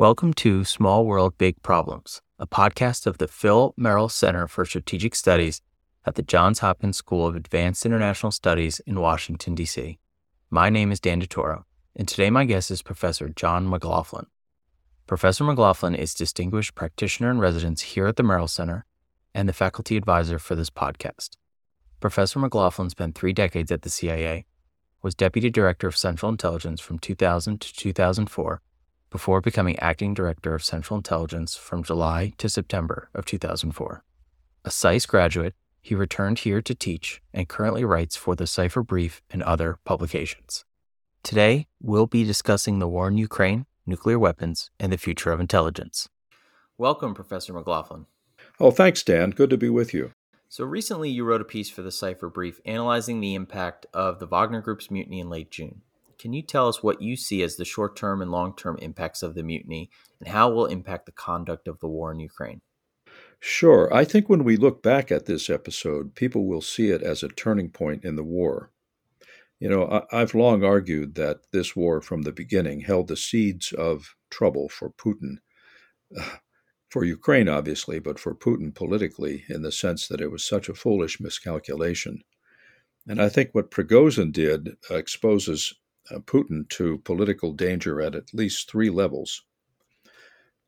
Welcome to Small World Big Problems, a podcast of the Phil Merrill Center for Strategic Studies at the Johns Hopkins School of Advanced International Studies in Washington, D.C. My name is Dan DiToro, and today my guest is Professor John McLaughlin. Professor McLaughlin is Distinguished Practitioner in Residence here at the Merrill Center and the faculty advisor for this podcast. Professor McLaughlin spent three decades at the CIA, was Deputy Director of Central Intelligence from 2000 to 2004, before becoming Acting Director of Central Intelligence from July to September of 2004. A SAIS graduate, he returned here to teach and currently writes for the Cipher Brief and other publications. Today, we'll be discussing the war in Ukraine, nuclear weapons, and the future of intelligence. Welcome, Professor McLaughlin. Oh, thanks, Dan. Good to be with you. So, recently you wrote a piece for the Cipher Brief analyzing the impact of the Wagner Group's mutiny in late June. Can you tell us what you see as the short term and long term impacts of the mutiny and how it will impact the conduct of the war in Ukraine? Sure. I think when we look back at this episode, people will see it as a turning point in the war. You know, I, have long argued that this war from the beginning held the seeds of trouble for Putin, for Ukraine, obviously, but for Putin politically, in the sense that it was such a foolish miscalculation. And I think what Prigozhin did exposes Putin to political danger at at least three levels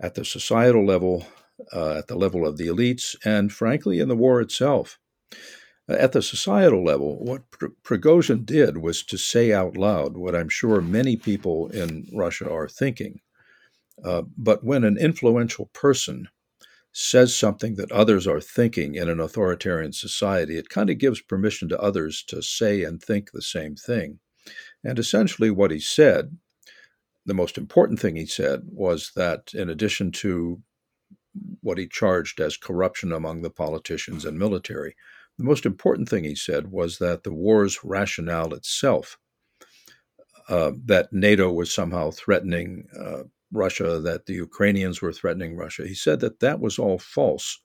at the societal level, uh, at the level of the elites, and frankly, in the war itself. Uh, at the societal level, what Prigozhin did was to say out loud what I'm sure many people in Russia are thinking. Uh, but when an influential person says something that others are thinking in an authoritarian society, it kind of gives permission to others to say and think the same thing. And essentially, what he said, the most important thing he said, was that in addition to what he charged as corruption among the politicians and military, the most important thing he said was that the war's rationale itself, uh, that NATO was somehow threatening uh, Russia, that the Ukrainians were threatening Russia, he said that that was all false.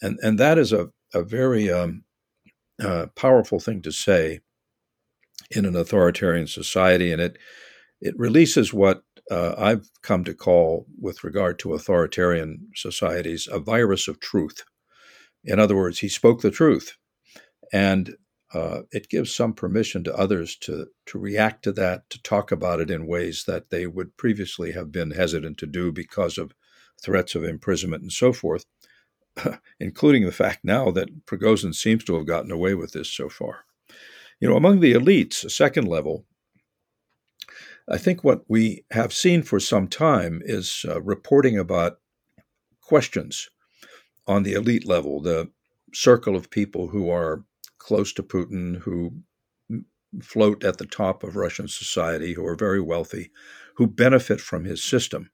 And, and that is a, a very um, uh, powerful thing to say in an authoritarian society, and it it releases what uh, I've come to call, with regard to authoritarian societies, a virus of truth. In other words, he spoke the truth, and uh, it gives some permission to others to to react to that, to talk about it in ways that they would previously have been hesitant to do because of threats of imprisonment and so forth, including the fact now that Prigozhin seems to have gotten away with this so far. You know, among the elites, second level, I think what we have seen for some time is uh, reporting about questions on the elite level, the circle of people who are close to Putin, who float at the top of Russian society, who are very wealthy, who benefit from his system.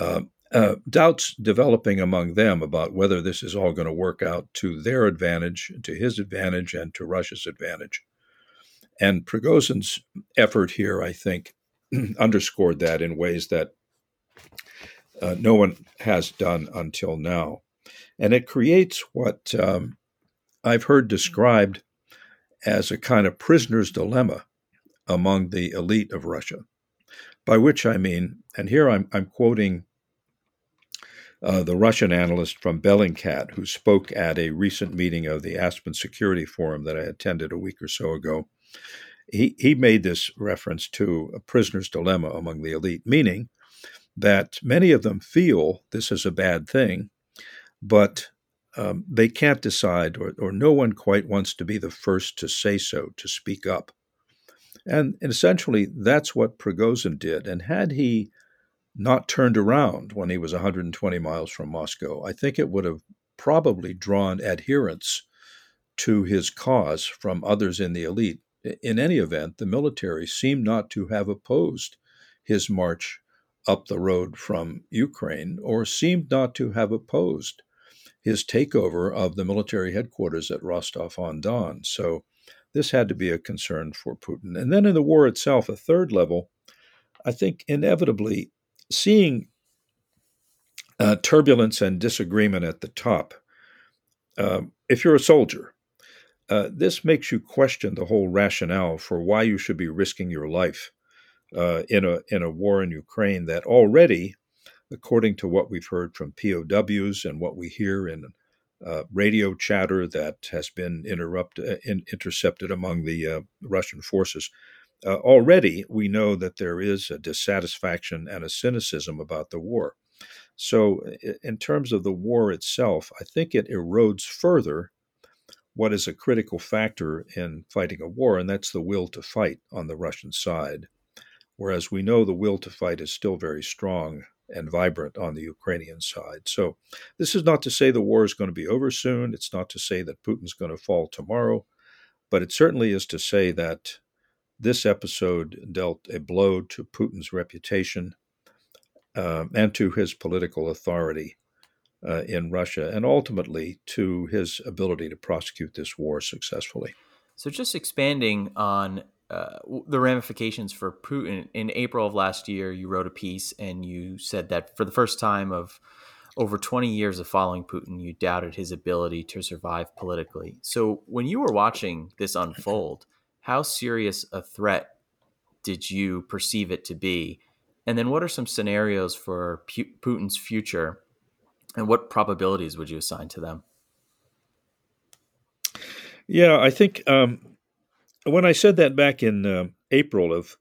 Uh, uh, doubts developing among them about whether this is all going to work out to their advantage, to his advantage, and to Russia's advantage. And Prigozhin's effort here, I think, underscored that in ways that uh, no one has done until now. And it creates what um, I've heard described as a kind of prisoner's dilemma among the elite of Russia. By which I mean, and here I'm, I'm quoting uh, the Russian analyst from Bellingcat, who spoke at a recent meeting of the Aspen Security Forum that I attended a week or so ago. He, he made this reference to a prisoner's dilemma among the elite, meaning that many of them feel this is a bad thing, but um, they can't decide, or, or no one quite wants to be the first to say so, to speak up. And, and essentially, that's what Prigozhin did. And had he not turned around when he was 120 miles from Moscow, I think it would have probably drawn adherents to his cause from others in the elite. In any event, the military seemed not to have opposed his march up the road from Ukraine or seemed not to have opposed his takeover of the military headquarters at Rostov on Don. So this had to be a concern for Putin. And then in the war itself, a third level, I think inevitably seeing uh, turbulence and disagreement at the top, uh, if you're a soldier, uh, this makes you question the whole rationale for why you should be risking your life uh, in a in a war in Ukraine that already, according to what we've heard from POWs and what we hear in uh, radio chatter that has been interrupted, uh, in, intercepted among the Russian forces. Uh, already, we know that there is a dissatisfaction and a cynicism about the war. So, in terms of the war itself, I think it erodes further what is a critical factor in fighting a war, and that's the will to fight on the Russian side. Whereas we know the will to fight is still very strong and vibrant on the Ukrainian side. So, this is not to say the war is going to be over soon. It's not to say that Putin's going to fall tomorrow. But it certainly is to say that this episode dealt a blow to Putin's reputation uh, and to his political authority uh, in Russia, and ultimately to his ability to prosecute this war successfully. So, just expanding on uh, the ramifications for Putin. In April of last year, you wrote a piece and you said that for the first time of over 20 years of following Putin, you doubted his ability to survive politically. So, when you were watching this unfold, how serious a threat did you perceive it to be? And then, what are some scenarios for Putin's future, and what probabilities would you assign to them? Yeah, I think um, when I said that back in uh, April of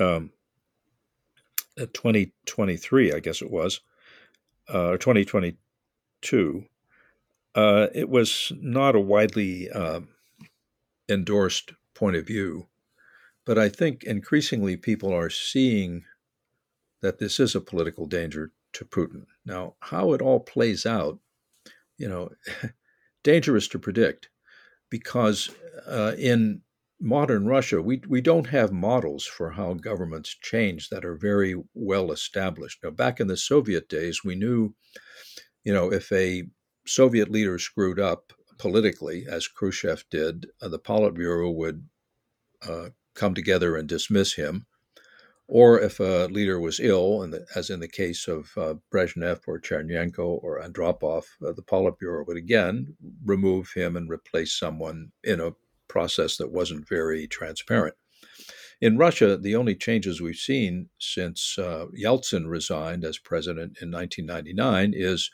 um, uh, 2023, I guess it was, uh, or 2022, uh, it was not a widely uh, endorsed point of view. But I think increasingly people are seeing that this is a political danger to Putin. Now, how it all plays out, you know, dangerous to predict because uh, in modern Russia, we, we don't have models for how governments change that are very well established. Now, back in the Soviet days, we knew, you know, if a Soviet leader screwed up politically, as Khrushchev did, uh, the Politburo would uh, come together and dismiss him. Or if a leader was ill, and as in the case of uh, Brezhnev or Chernenko or Andropov, uh, the Politburo would again remove him and replace someone in a process that wasn't very transparent. In Russia, the only changes we've seen since uh, Yeltsin resigned as president in 1999 is,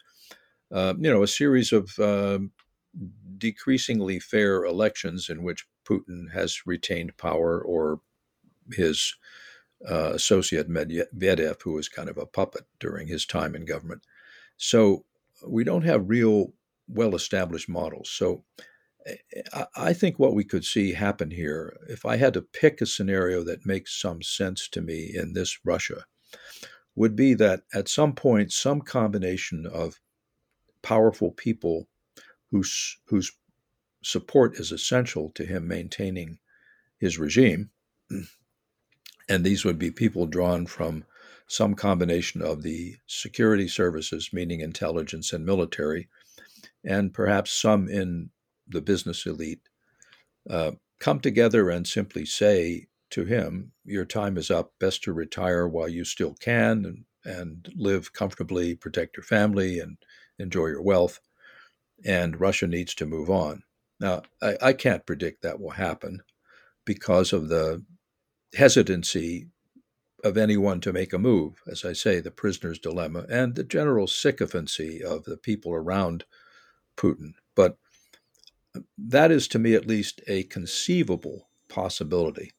uh, you know, a series of uh, decreasingly fair elections in which Putin has retained power or his uh, associate Medvedev, who was kind of a puppet during his time in government. So we don't have real well established models. So eh, I think what we could see happen here, if I had to pick a scenario that makes some sense to me in this Russia, would be that at some point, some combination of powerful people whose, whose support is essential to him maintaining his regime and these would be people drawn from some combination of the security services, meaning intelligence and military, and perhaps some in the business elite, uh, come together and simply say to him, Your time is up, best to retire while you still can and, and live comfortably, protect your family, and enjoy your wealth. And Russia needs to move on. Now, I, I can't predict that will happen because of the hesitancy of anyone to make a move, as I say, the prisoner's dilemma, and the general sycophancy of the people around Putin. But that is, to me at least, a conceivable possibility.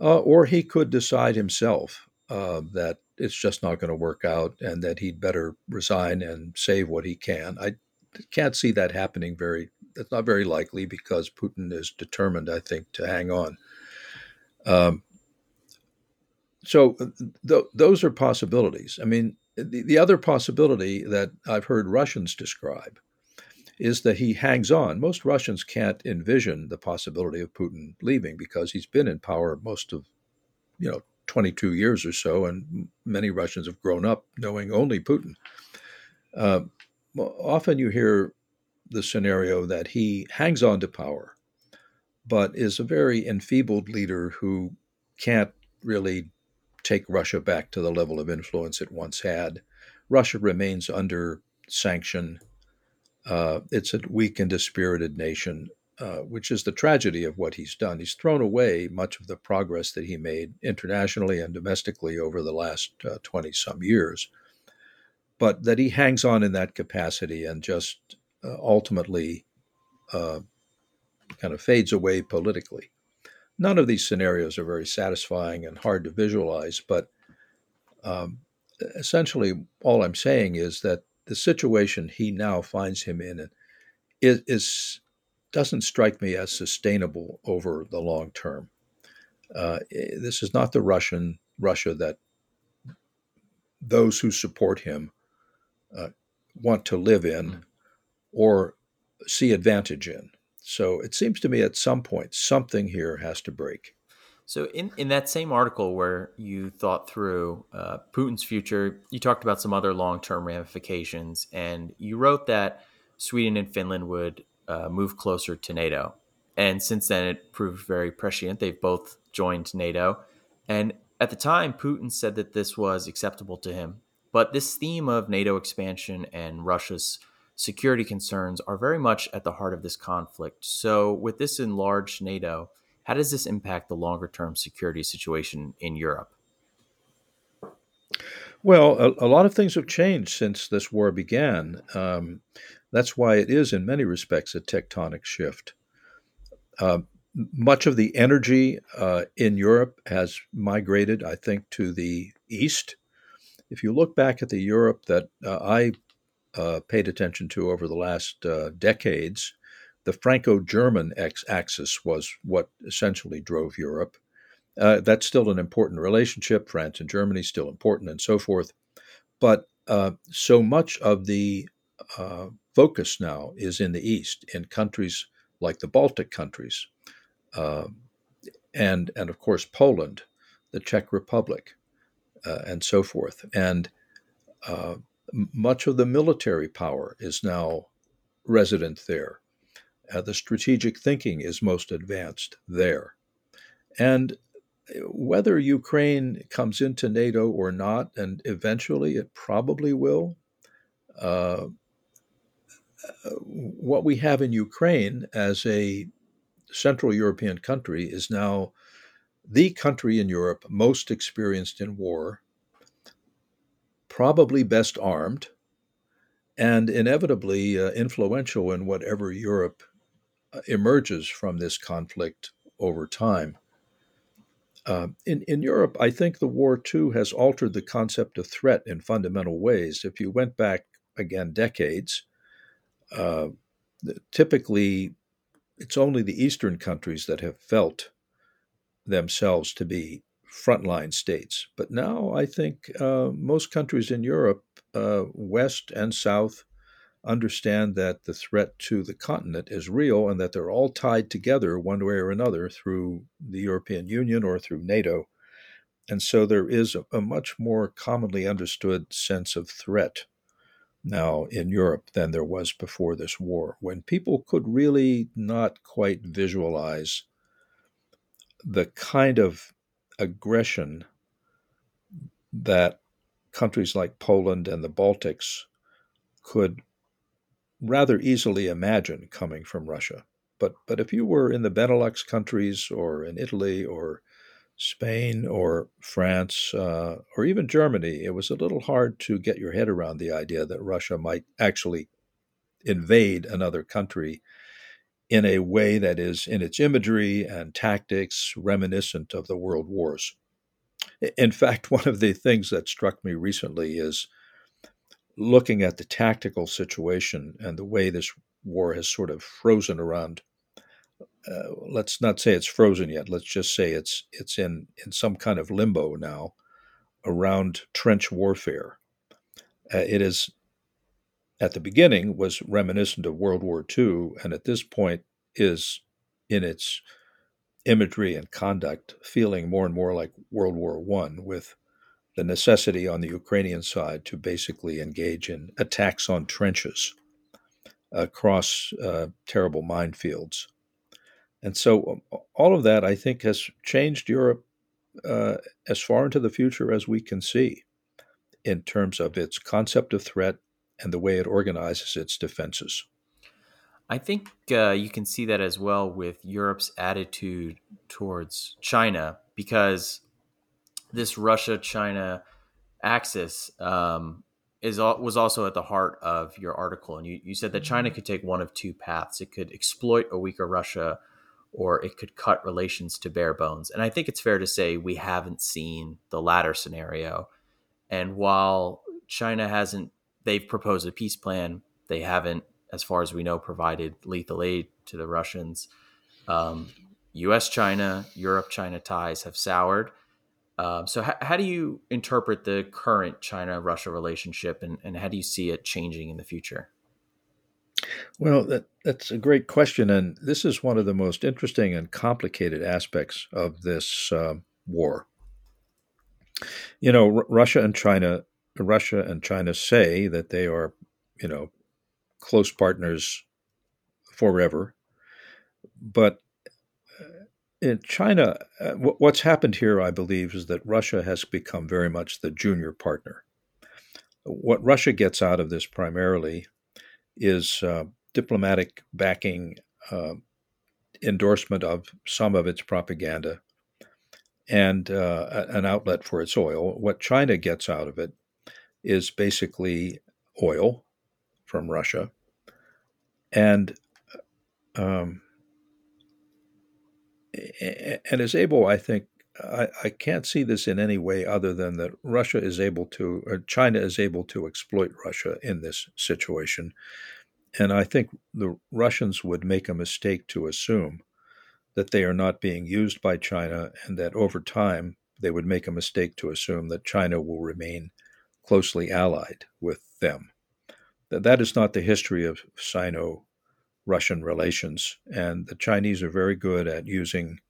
Uh, or he could decide himself uh, that it's just not going to work out and that he'd better resign and save what he can. I can't see that happening very, it's not very likely because Putin is determined, I think, to hang on. Um, so uh, th- those are possibilities. I mean, the, the other possibility that I've heard Russians describe is that he hangs on. Most Russians can't envision the possibility of Putin leaving because he's been in power most of, you know, 22 years or so, and many Russians have grown up knowing only Putin. Uh, often you hear the scenario that he hangs on to power but is a very enfeebled leader who can't really take Russia back to the level of influence it once had. Russia remains under sanction. Uh, it's a weak and dispirited nation. uh, which is the tragedy of what he's done. He's thrown away much of the progress that he made internationally and domestically over the last 20 uh, some years, but that he hangs on in that capacity and just uh, ultimately uh, kind of fades away politically. None of these scenarios are very satisfying and hard to visualize, but um, essentially, all I'm saying is that the situation he now finds him in is, is doesn't strike me as sustainable over the long term. Uh, this is not the Russian Russia that those who support him uh, want to live in or see advantage in. So it seems to me at some point something here has to break. So in, in that same article where you thought through uh, Putin's future, you talked about some other long term ramifications, and you wrote that Sweden and Finland would uh, move closer to NATO. And since then, it proved very prescient. They've both joined NATO. And at the time, Putin said that this was acceptable to him. But this theme of NATO expansion and Russia's security concerns are very much at the heart of this conflict. So, with this enlarged NATO, how does this impact the longer term security situation in Europe? Well, a, a, lot of things have changed since this war began. Um, that's why it is, in many respects, a tectonic shift. Uh, much of the energy uh, in Europe has migrated, I think, to the east. If you look back at the Europe that uh, I uh, paid attention to over the last uh, decades, the Franco German axis was what essentially drove Europe. Uh, that's still an important relationship. France and Germany still important, and so forth. But uh, so much of the uh, focus now is in the east, in countries like the Baltic countries, uh, and and of course Poland, the Czech Republic, uh, and so forth. And uh, much of the military power is now resident there. Uh, the strategic thinking is most advanced there. And whether Ukraine comes into NATO or not, and eventually it probably will, uh, what we have in Ukraine as a Central European country is now the country in Europe most experienced in war, probably best armed, and inevitably uh, influential in whatever Europe uh, emerges from this conflict over time. Uh, in, in Europe, I think the war too has altered the concept of threat in fundamental ways. If you went back again decades, uh, typically it's only the Eastern countries that have felt themselves to be frontline states. But now I think uh, most countries in Europe, uh, West and South, understand that the threat to the continent is real and that they're all tied together one way or another through the European Union or through NATO. And so there is a, a much more commonly understood sense of threat now in Europe than there was before this war, when people could really not quite visualize the kind of aggression that countries like Poland and the Baltics could rather easily imagine coming from Russia. But but if you were in the Benelux countries or in Italy or Spain or France uh, or even Germany, it was a little hard to get your head around the idea that Russia might actually invade another country in a way that is, in its imagery and tactics, reminiscent of the world wars. In fact, one of the things that struck me recently is looking at the tactical situation and the way this war has sort of frozen around uh, let's not say it's frozen yet. Let's just say it's it's in in some kind of limbo now around trench warfare. Uh, it is at the beginning was reminiscent of World War II, and at this point is in its imagery and conduct feeling more and more like World War One, with the necessity on the Ukrainian side to basically engage in attacks on trenches across uh, terrible minefields. And so all of that, I think, has changed Europe uh, as far into the future as we can see in terms of its concept of threat and the way it organizes its defenses. I think uh, you can see that as well with Europe's attitude towards China because this Russia China axis um, is was also at the heart of your article, and you, you said that China could take one of two paths. It could exploit a weaker Russia, or it could cut relations to bare bones. And I think it's fair to say we haven't seen the latter scenario. And while China hasn't, they've proposed a peace plan. They haven't, as far as we know, provided lethal aid to the Russians. Um, U.S. China, Europe China ties have soured. Um, so, h- how do you interpret the current China Russia relationship and, and how do you see it changing in the future? Well, that, that's a great question. And this is one of the most interesting and complicated aspects of this uh, war. You know, R- Russia and China, Russia and China say that they are, you know, close partners forever. But in China, uh, what's happened here, I believe, is that Russia has become very much the junior partner. What Russia gets out of this primarily is uh, diplomatic backing, uh, endorsement of some of its propaganda, and uh, an outlet for its oil. What China gets out of it is basically oil from Russia. And um, and is able, I think, I, I, can't see this in any way other than that Russia is able to, or China is able to exploit Russia in this situation. And I think the Russians would make a mistake to assume that they are not being used by China and that over time they would make a mistake to assume that China will remain closely allied with them. That, is not the history of Sino Russian relations. And the Chinese are very good at using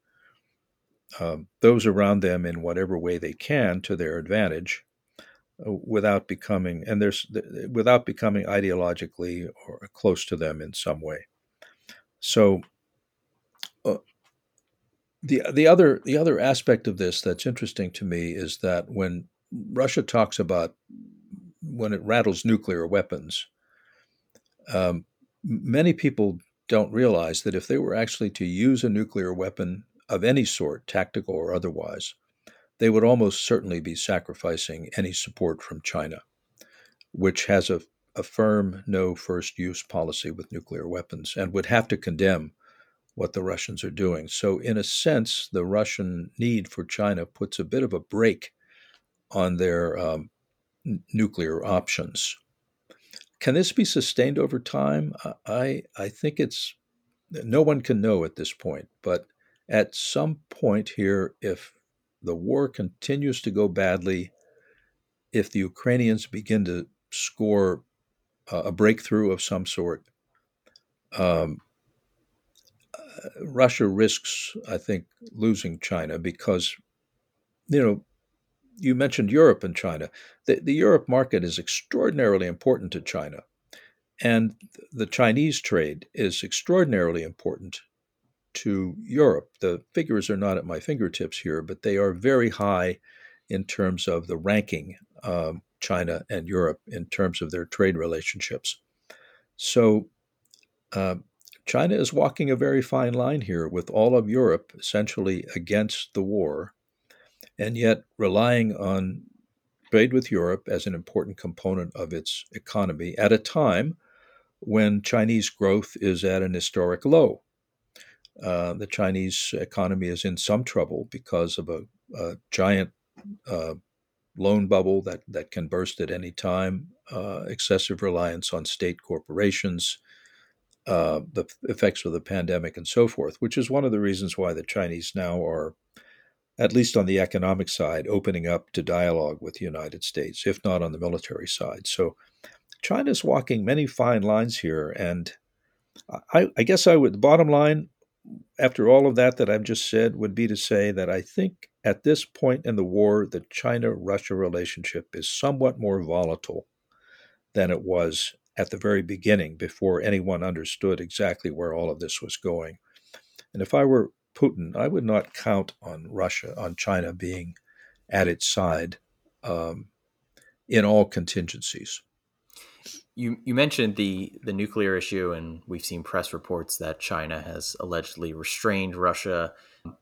um, those around them in whatever way they can to their advantage uh, without becoming and there's without becoming ideologically or close to them in some way so uh, the the other the other aspect of this that's interesting to me is that when Russia talks about when it rattles nuclear weapons um, many people don't realize that if they were actually to use a nuclear weapon of any sort, tactical or otherwise, they would almost certainly be sacrificing any support from China, which has a, a firm no first use policy with nuclear weapons and would have to condemn what the Russians are doing. So, in a sense, the Russian need for China puts a bit of a brake on their um, nuclear options. Can this be sustained over time? I I think it's no one can know at this point, but at some point here, if the war continues to go badly, if the Ukrainians begin to score a breakthrough of some sort, um, uh, Russia risks, I think, losing China because, you know, you mentioned Europe and China. The, the Europe market is extraordinarily important to China. And the Chinese trade is extraordinarily important to Europe. The figures are not at my fingertips here, but they are very high in terms of the ranking of China and Europe in terms of their trade relationships. So uh, China is walking a very fine line here with all of Europe essentially against the war and yet relying on trade with Europe as an important component of its economy at a time when Chinese growth is at an historic low. Uh, the Chinese economy is in some trouble because of a, a giant uh, loan bubble that, that can burst at any time, uh, excessive reliance on state corporations, uh, the effects of the pandemic, and so forth, which is one of the reasons why the Chinese now are at least on the economic side, opening up to dialogue with the United States, if not on the military side. So China's walking many fine lines here. And I, I guess I would, the bottom line, after all of that that I've just said, would be to say that I think at this point in the war, the China Russia relationship is somewhat more volatile than it was at the very beginning before anyone understood exactly where all of this was going. And if I were Putin, I would not count on Russia, on China being at its side um, in all contingencies. You you mentioned the the nuclear issue, and we've seen press reports that China has allegedly restrained Russia.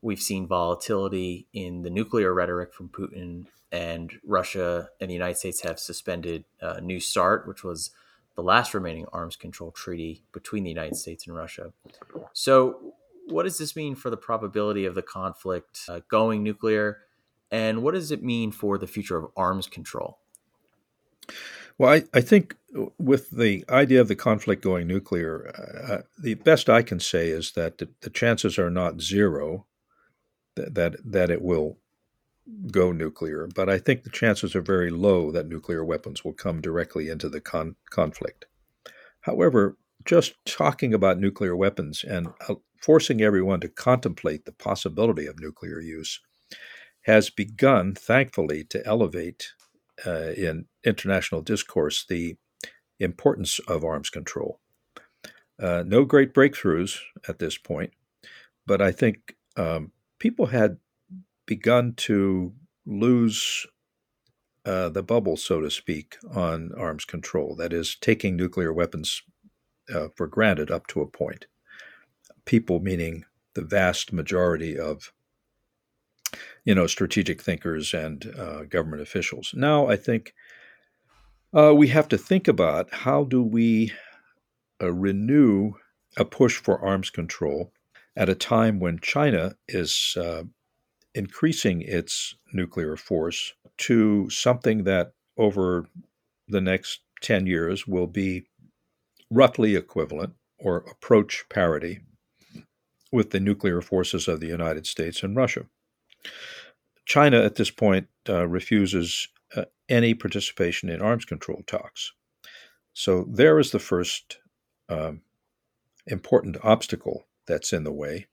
We've seen volatility in the nuclear rhetoric from Putin, and Russia and the United States have suspended uh, New START, which was the last remaining arms control treaty between the United States and Russia. So, what does this mean for the probability of the conflict uh, going nuclear? And what does it mean for the future of arms control? Well, I, I think with the idea of the conflict going nuclear, uh, uh, the best I can say is that the, the chances are not zero that, that, that it will go nuclear, but I think the chances are very low that nuclear weapons will come directly into the con- conflict. However, just talking about nuclear weapons and uh, forcing everyone to contemplate the possibility of nuclear use has begun, thankfully, to elevate uh, in international discourse the importance of arms control. Uh, no great breakthroughs at this point, but I think um, people had begun to lose uh, the bubble, so to speak, on arms control. That is, taking nuclear weapons uh, for granted up to a point. People, meaning the vast majority of you know, strategic thinkers and uh, government officials. Now, I think uh, we have to think about how do we uh, renew a push for arms control at a time when China is uh, increasing its nuclear force to something that over the next 10 years will be roughly equivalent or approach parity with the nuclear forces of the United States and Russia. China at this point uh, refuses uh, any participation in arms control talks. So there is the first um, important obstacle that's in the way.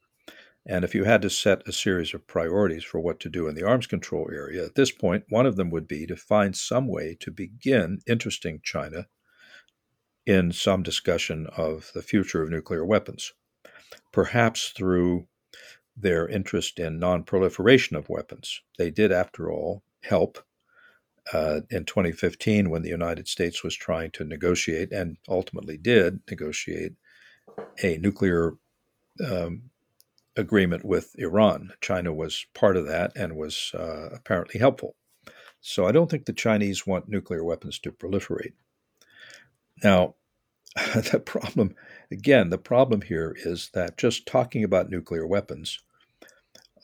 And if you had to set a series of priorities for what to do in the arms control area, at this point, one of them would be to find some way to begin interesting China in some discussion of the future of nuclear weapons, perhaps through their interest in non-proliferation of weapons. They did, after all, help uh, in 2015 when the United States was trying to negotiate and ultimately did negotiate a nuclear um, agreement with Iran. China was part of that and was uh, apparently helpful. So I don't think the Chinese want nuclear weapons to proliferate. Now, the problem, again, the problem here is that just talking about nuclear weapons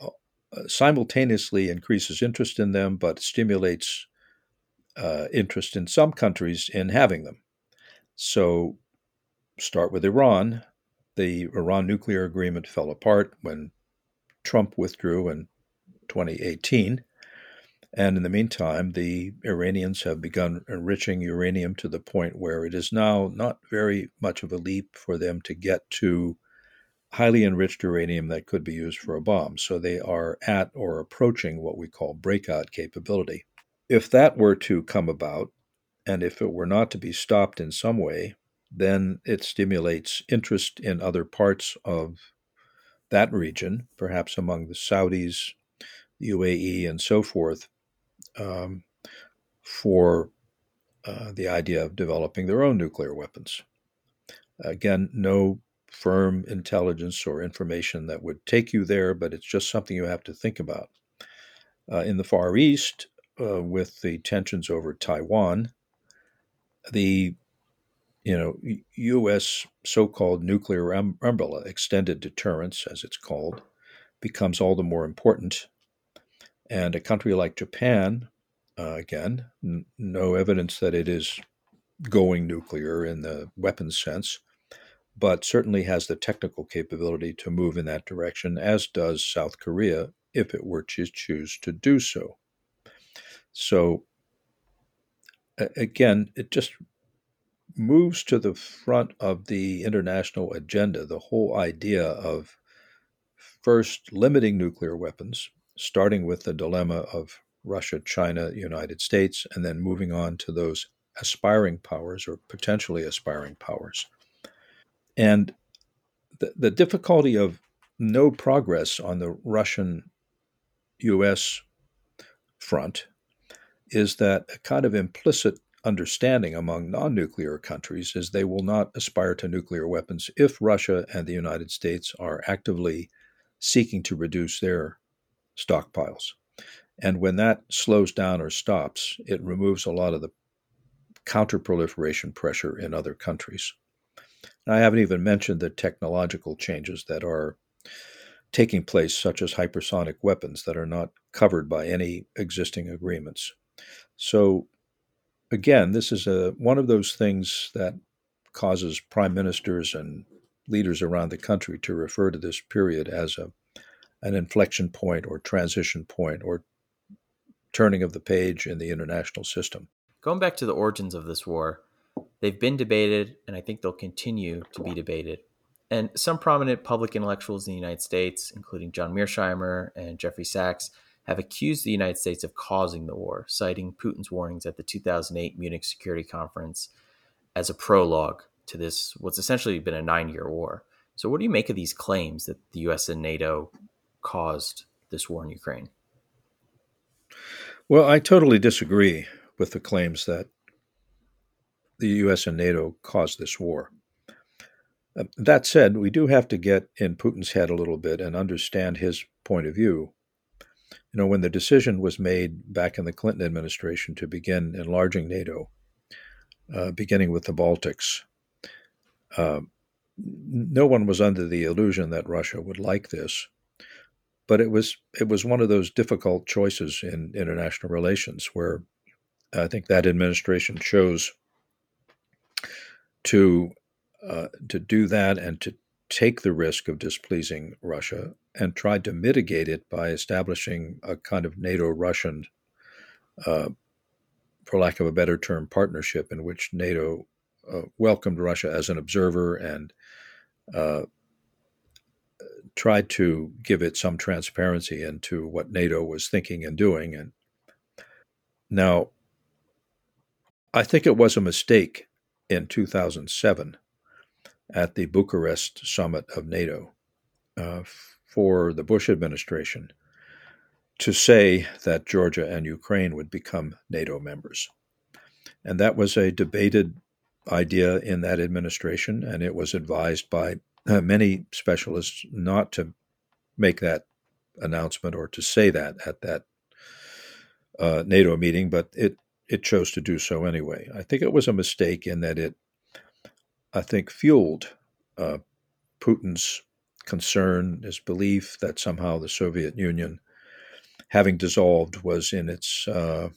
uh, simultaneously increases interest in them, but stimulates uh, interest in some countries in having them. So, start with Iran. The Iran nuclear agreement fell apart when Trump withdrew in 2018. And in the meantime, the Iranians have begun enriching uranium to the point where it is now not very much of a leap for them to get to highly enriched uranium that could be used for a bomb. So they are at or approaching what we call breakout capability. If that were to come about, and if it were not to be stopped in some way, then it stimulates interest in other parts of that region, perhaps among the Saudis, the UAE, and so forth, um, for uh, the idea of developing their own nuclear weapons. Again, no firm intelligence or information that would take you there, but it's just something you have to think about. Uh, in the Far East, uh, with the tensions over Taiwan, the you know U.S. so-called nuclear um- umbrella, extended deterrence, as it's called, becomes all the more important and a country like Japan, uh, again, n- no evidence that it is going nuclear in the weapons sense, but certainly has the technical capability to move in that direction, as does South Korea if it were to choose to do so. So, again, it just moves to the front of the international agenda the whole idea of first limiting nuclear weapons, starting with the dilemma of Russia, China, United States, and then moving on to those aspiring powers or potentially aspiring powers. And the, the difficulty of no progress on the Russian US front is that a kind of implicit understanding among non nuclear countries is they will not aspire to nuclear weapons if Russia and the United States are actively seeking to reduce their stockpiles. And when that slows down or stops, it removes a lot of the counterproliferation pressure in other countries. And I haven't even mentioned the technological changes that are taking place, such as hypersonic weapons that are not covered by any existing agreements. So, again, this is a, one of those things that causes prime ministers and leaders around the country to refer to this period as a, an inflection point or transition point or turning of the page in the international system. Going back to the origins of this war, they've been debated, and I think they'll continue to be debated. And some prominent public intellectuals in the United States, including John Mearsheimer and Jeffrey Sachs, have accused the United States of causing the war, citing Putin's warnings at the 2008 Munich Security Conference as a prologue to this, what's essentially been a nine year war. So, what do you make of these claims that the US and NATO caused this war in Ukraine? Well, I totally disagree with the claims that the US and NATO caused this war. Uh, that said, we do have to get in Putin's head a little bit and understand his point of view. You know, when the decision was made back in the Clinton administration to begin enlarging NATO, uh, beginning with the Baltics, uh, no one was under the illusion that Russia would like this but it was it was one of those difficult choices in international relations where I think that administration chose to uh, to do that and to take the risk of displeasing Russia and tried to mitigate it by establishing a kind of NATO-Russian, uh, for lack of a better term, partnership in which NATO uh, welcomed Russia as an observer and uh, tried to give it some transparency into what NATO was thinking and doing. And now, I think it was a mistake in 2007 at the Bucharest summit of NATO uh, for the Bush administration to say that Georgia and Ukraine would become NATO members. And that was a debated idea in that administration, and it was advised by uh, many specialists not to make that announcement or to say that at that uh, NATO meeting, but it it chose to do so anyway. I think it was a mistake in that it, I think, fueled uh, Putin's concern, his belief that somehow the Soviet Union, having dissolved, was in its uh,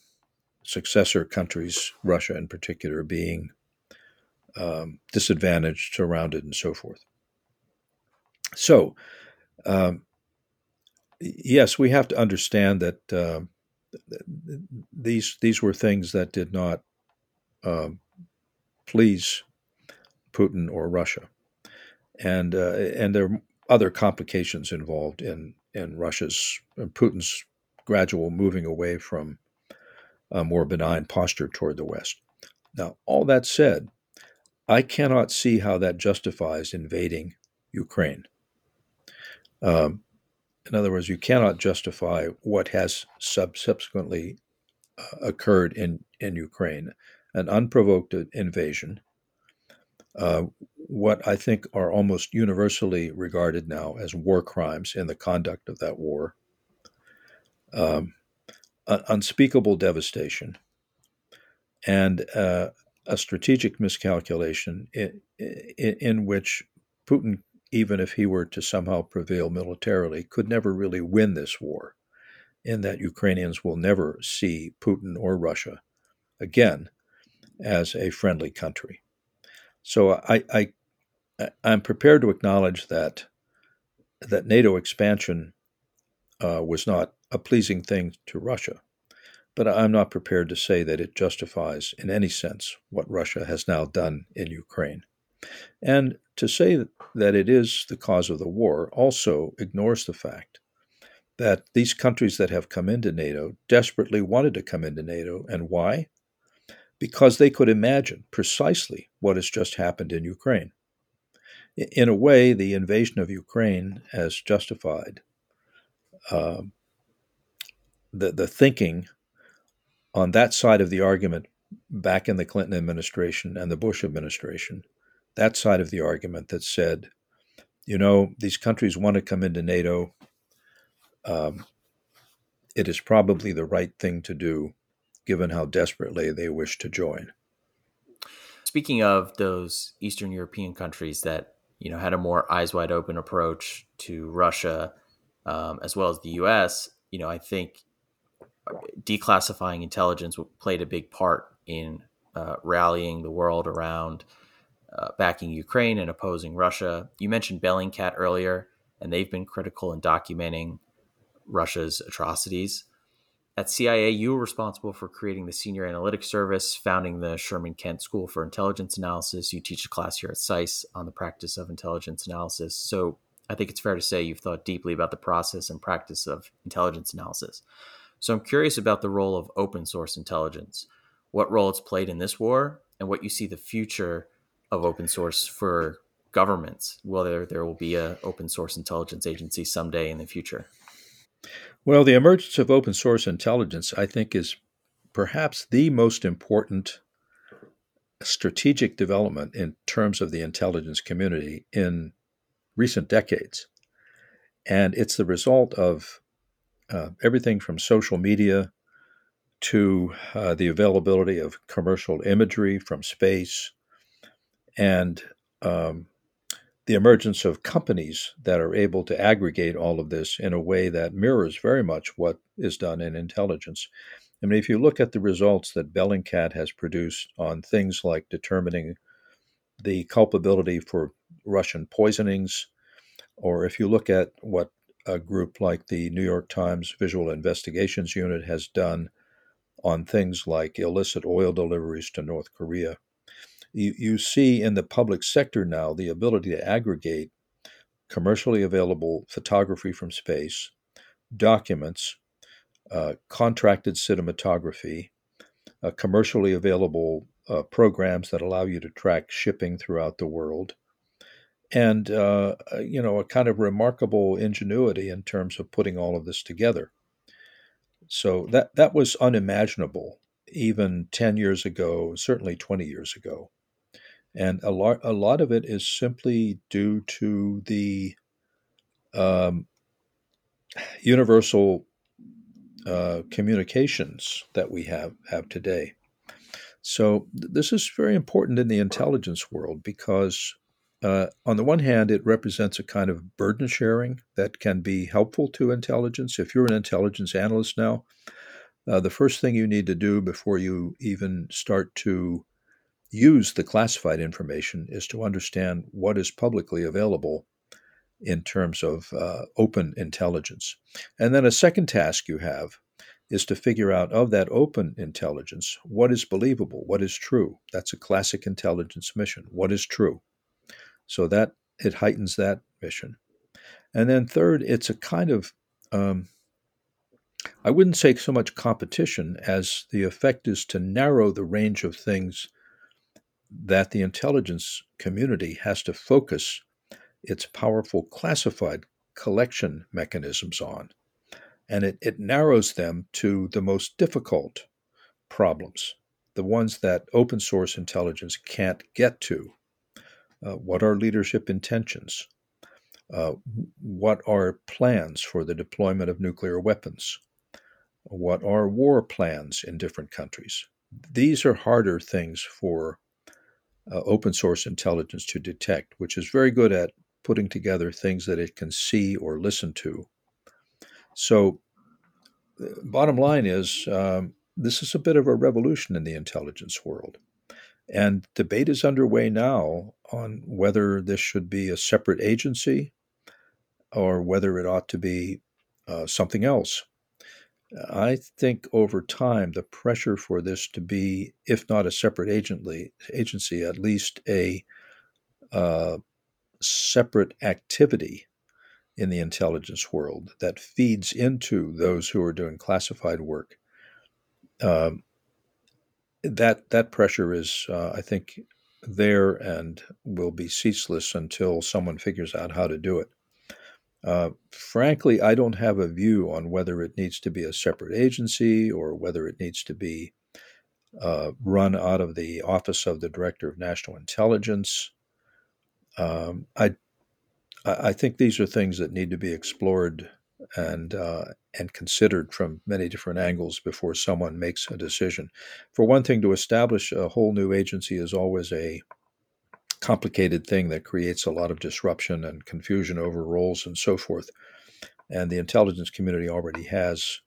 successor countries, Russia in particular, being um, disadvantaged, surrounded, and so forth. So, um, yes, we have to understand that uh, these these were things that did not um, please Putin or Russia, and uh, and there are other complications involved in in Russia's Putin's gradual moving away from a more benign posture toward the West. Now, all that said, I cannot see how that justifies invading Ukraine. Um, in other words, you cannot justify what has sub- subsequently uh, occurred in, in Ukraine an unprovoked invasion, uh, what I think are almost universally regarded now as war crimes in the conduct of that war, um, unspeakable devastation, and uh, a strategic miscalculation in, in, in which Putin even if he were to somehow prevail militarily, could never really win this war, in that Ukrainians will never see Putin or Russia again as a friendly country. So I, I I'm prepared to acknowledge that that NATO expansion uh, was not a pleasing thing to Russia, but I'm not prepared to say that it justifies in any sense what Russia has now done in Ukraine. And to say that it is the cause of the war also ignores the fact that these countries that have come into NATO desperately wanted to come into NATO. And why? Because they could imagine precisely what has just happened in Ukraine. In a way, the invasion of Ukraine has justified uh, the, the thinking on that side of the argument back in the Clinton administration and the Bush administration, that side of the argument that said, you know, these countries want to come into NATO. Um, it is probably the right thing to do, given how desperately they wish to join. Speaking of those Eastern European countries that you know had a more eyes wide open approach to Russia, um, as well as the U.S., you know, I think declassifying intelligence played a big part in uh, rallying the world around uh, backing Ukraine and opposing Russia. You mentioned Bellingcat earlier, and they've been critical in documenting Russia's atrocities. At CIA, you were responsible for creating the Senior Analytics Service, founding the Sherman Kent School for Intelligence Analysis. You teach a class here at SAIS on the practice of intelligence analysis. So I think it's fair to say you've thought deeply about the process and practice of intelligence analysis. So I'm curious about the role of open source intelligence, what role it's played in this war, and what you see the future of open source for governments, whether there will be an open source intelligence agency someday in the future. Well, the emergence of open source intelligence, I think, is perhaps the most important strategic development in terms of the intelligence community in recent decades. And it's the result of uh, everything from social media to uh, the availability of commercial imagery from space and um, the emergence of companies that are able to aggregate all of this in a way that mirrors very much what is done in intelligence. I mean, if you look at the results that Bellingcat has produced on things like determining the culpability for Russian poisonings, or if you look at what a group like the New York Times Visual Investigations Unit has done on things like illicit oil deliveries to North Korea, you, you see in the public sector now the ability to aggregate commercially available photography from space, documents, uh, contracted cinematography, uh, commercially available uh, programs that allow you to track shipping throughout the world, and uh, uh, you know a kind of remarkable ingenuity in terms of putting all of this together. So that that was unimaginable even 10 years ago, certainly 20 years ago and a lot a lot of it is simply due to the um, universal uh, communications that we have have today. So th- this is very important in the intelligence world because, uh, on the one hand, it represents a kind of burden sharing that can be helpful to intelligence. If you're an intelligence analyst now, uh, the first thing you need to do before you even start to use the classified information is to understand what is publicly available in terms of uh, open intelligence. And then a second task you have is to figure out of that open intelligence what is believable, what is true. That's a classic intelligence mission. What is true? So that it heightens that mission. And then third, it's a kind of um, I wouldn't say so much competition as the effect is to narrow the range of things that the intelligence community has to focus its powerful classified collection mechanisms on. And it, it narrows them to the most difficult problems, the ones that open source intelligence can't get to. Uh, what are leadership intentions? Uh, what are plans for the deployment of nuclear weapons? What are war plans in different countries? These are harder things for uh, open source intelligence to detect, which is very good at putting together things that it can see or listen to. So, bottom line is um, this is a bit of a revolution in the intelligence world. And debate is underway now on whether this should be a separate agency or whether it ought to be uh, something else. I think over time, the pressure for this to be, if not a separate agently, agency, at least a uh, separate activity in the intelligence world that feeds into those who are doing classified work. Uh, that that pressure is, uh, I think, there and will be ceaseless until someone figures out how to do it. Uh, frankly, I don't have a view on whether it needs to be a separate agency or whether it needs to be uh, run out of the Office of the Director of National Intelligence. Um, I I think these are things that need to be explored and uh, and considered from many different angles before someone makes a decision. For one thing, to establish a whole new agency is always a complicated thing that creates a lot of disruption and confusion over roles and so forth. And the intelligence community already has,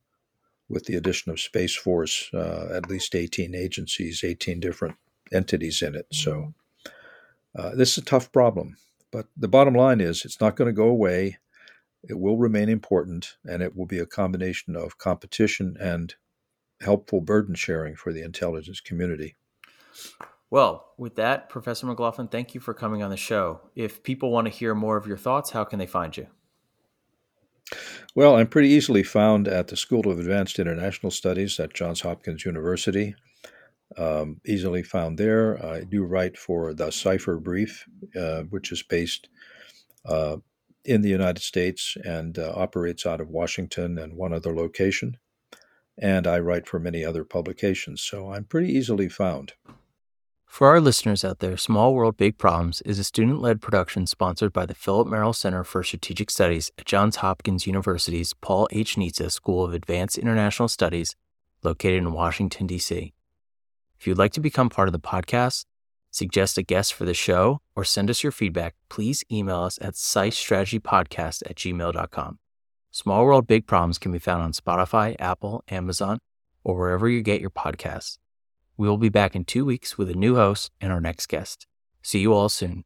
with the addition of Space Force, uh, at least 18 agencies, 18 different entities in it. So uh, this is a tough problem. But the bottom line is it's not going to go away. It will remain important, and it will be a combination of competition and helpful burden sharing for the intelligence community. Well, with that, Professor McLaughlin, thank you for coming on the show. If people want to hear more of your thoughts, how can they find you? Well, I'm pretty easily found at the School of Advanced International Studies at Johns Hopkins University. Um, easily found there. I do write for the Cipher Brief, uh, which is based uh, in the United States and uh, operates out of Washington and one other location. And I write for many other publications, so I'm pretty easily found. For our listeners out there, Small World Big Problems is a student led production sponsored by the Philip Merrill Center for Strategic Studies at Johns Hopkins University's Paul H. Nitze School of Advanced International Studies, located in Washington, D.C. If you'd like to become part of the podcast, suggest a guest for the show, or send us your feedback, please email us at saisstrategypodcast at gmail.com. Small World Big Problems can be found on Spotify, Apple, Amazon, or wherever you get your podcasts. We will be back in two weeks with a new host and our next guest. See you all soon.